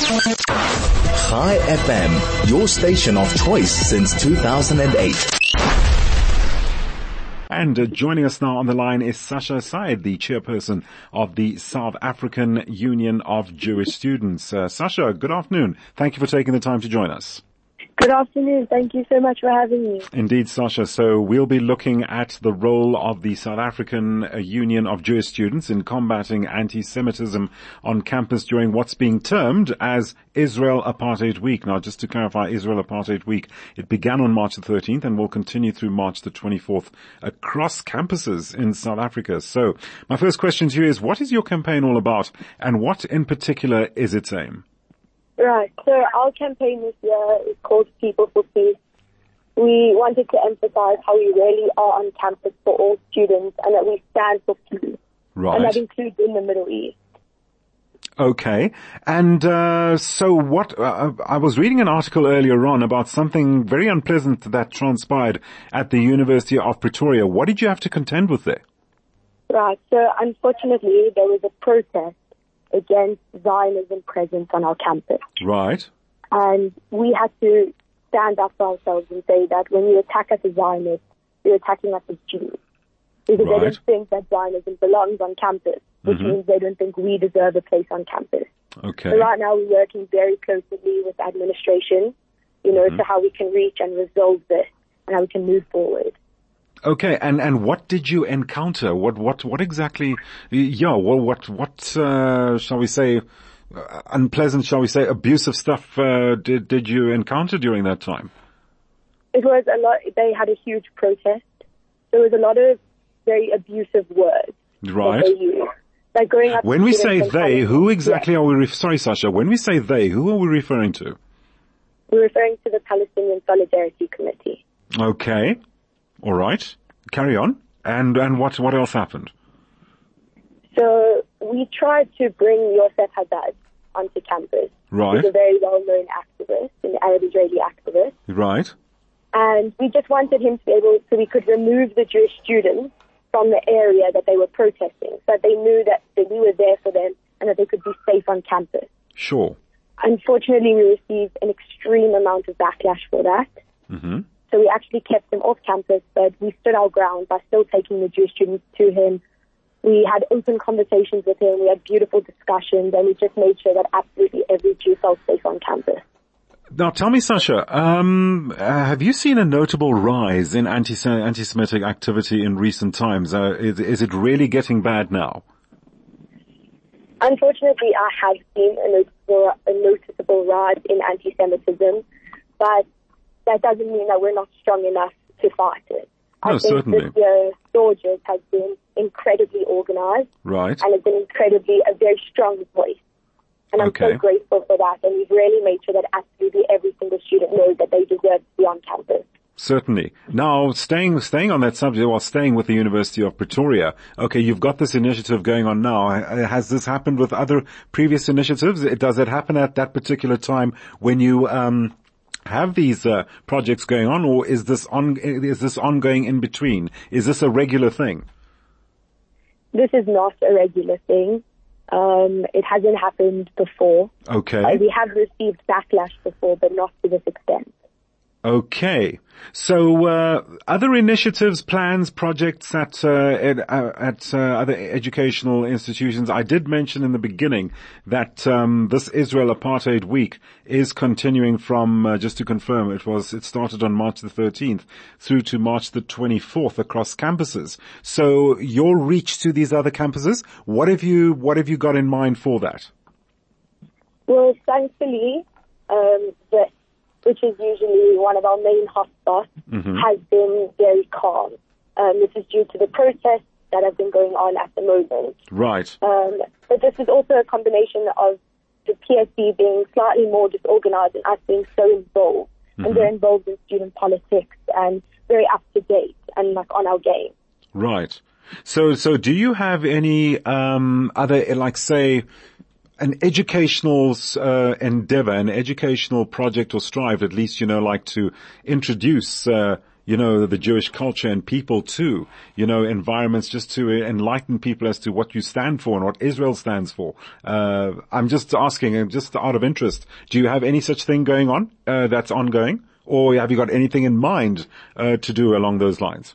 Chai FM, your station of choice since 2008. And uh, joining us now on the line is Sasha Said, the chairperson of the South African Union of Jewish Students. Uh, Sasha, good afternoon. Thank you for taking the time to join us. Good afternoon. Thank you so much for having me. Indeed, Sasha. So we'll be looking at the role of the South African uh, Union of Jewish Students in combating anti-Semitism on campus during what's being termed as Israel Apartheid Week. Now, just to clarify, Israel Apartheid Week, it began on March the 13th and will continue through March the 24th across campuses in South Africa. So my first question to you is, what is your campaign all about and what in particular is its aim? Right. So our campaign this year is called People for Peace. We wanted to emphasize how we really are on campus for all students and that we stand for peace. Right. And that includes in the Middle East. Okay. And uh, so what, uh, I was reading an article earlier on about something very unpleasant that transpired at the University of Pretoria. What did you have to contend with there? Right. So unfortunately, there was a protest against Zionism presence on our campus. Right. And we had to stand up for ourselves and say that when you attack us as Zionists, you're attacking us as Jews. Because Right. they don't think that Zionism belongs on campus, which Mhm. means they don't think we deserve a place on campus. Okay. So right now we're working very closely with administration, you know, Mm-hmm. to how we can reach and resolve this and how we can move forward. Okay. And, and what did you encounter? What, what, what exactly, yeah, well, what, what, uh, shall we say, uh, unpleasant, shall we say, abusive stuff, uh, did, did you encounter during that time? It was a lot, they had a huge protest. There was a lot of very abusive words Right. Like growing up When we say they, who exactly Yeah. are we, ref- sorry Sasha, when we say they, who are we referring to? We're referring to the Palestinian Solidarity Committee. Okay. All right. Carry on. And and what what else happened? So we tried to bring Yosef Haddad onto campus. Right. He's a very well-known activist, an Arab-Israeli activist. Right. And we just wanted him to be able, so we could remove the Jewish students from the area that they were protesting, so that they knew that, that we were there for them and that they could be safe on campus. Sure. Unfortunately, we received an extreme amount of backlash for that. hmm So we actually kept him off campus, but we stood our ground by still taking the Jewish students to him. We had open conversations with him. We had beautiful discussions, and we just made sure that absolutely every Jew felt safe on campus. Now tell me, Sasha, um, uh, have you seen a notable rise in anti anti-Semitic activity in recent times? Uh, is, is it really getting bad now? Unfortunately, I have seen a noticeable, a noticeable rise in anti-Semitism, but that doesn't mean that we're not strong enough to fight it. I No, think certainly. this year, SAUJS has been incredibly organized Right. and has been incredibly a very strong voice. And I'm Okay. so grateful for that. And we've really made sure that absolutely every single student knows that they deserve to be on campus. Certainly. Now, staying staying on that subject, or staying with the University of Pretoria. Okay, you've got this initiative going on now. Has this happened with other previous initiatives? Does it happen at that particular time when you um, have these uh, projects going on, or is this on is this ongoing in between? Is this a regular thing? This is not a regular thing. Um, it hasn't happened before. Okay. Uh, we have received backlash before, but not to this extent. Okay. So, uh, other initiatives, plans, projects at, uh, at, uh, at uh, other educational institutions. I did mention in the beginning that um, this Israel Apartheid Week is continuing from, uh, just to confirm, it was, it started on March the 13th through to March the 24th across campuses. So, your reach to these other campuses, what have you, what have you got in mind for that? Well, thankfully, um, the, which is usually one of our main hotspots, has been very calm. Um, this is due to the protests that have been going on at the moment. Right. Um, but this is also a combination of the PSC being slightly more disorganized and us being so involved. And they're involved in student politics and very up to date and like on our game. Right. So, so do you have any um, other, like, say, an educational uh, endeavor, an educational project or strive, at least you know, like to introduce uh, you know, the Jewish culture and people to, you know, environments just to enlighten people as to what you stand for and what Israel stands for. Uh, I'm just asking, just out of interest, do you have any such thing going on, uh, that's ongoing? Or have you got anything in mind, uh, to do along those lines?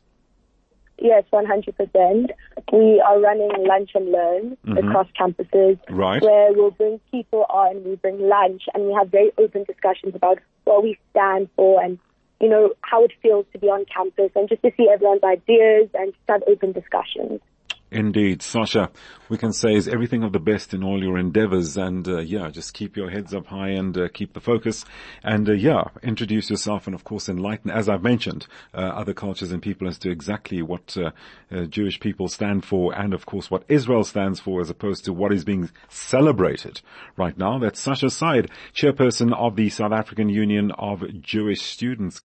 Yes, 100%. We are running lunch and learn Mm-hmm. across campuses Right. where we'll bring people on, we bring lunch and we have very open discussions about what we stand for and, you know, how it feels to be on campus and just to see everyone's ideas and just have open discussions. Indeed, Sasha, we can say is everything of the best in all your endeavors and uh, yeah, just keep your heads up high and uh, keep the focus and uh, yeah, introduce yourself and of course enlighten, as I've mentioned, uh, other cultures and people as to exactly what uh, uh, Jewish people stand for and of course what Israel stands for as opposed to what is being celebrated right now. That's Sasha Said, chairperson of the South African Union of Jewish Students.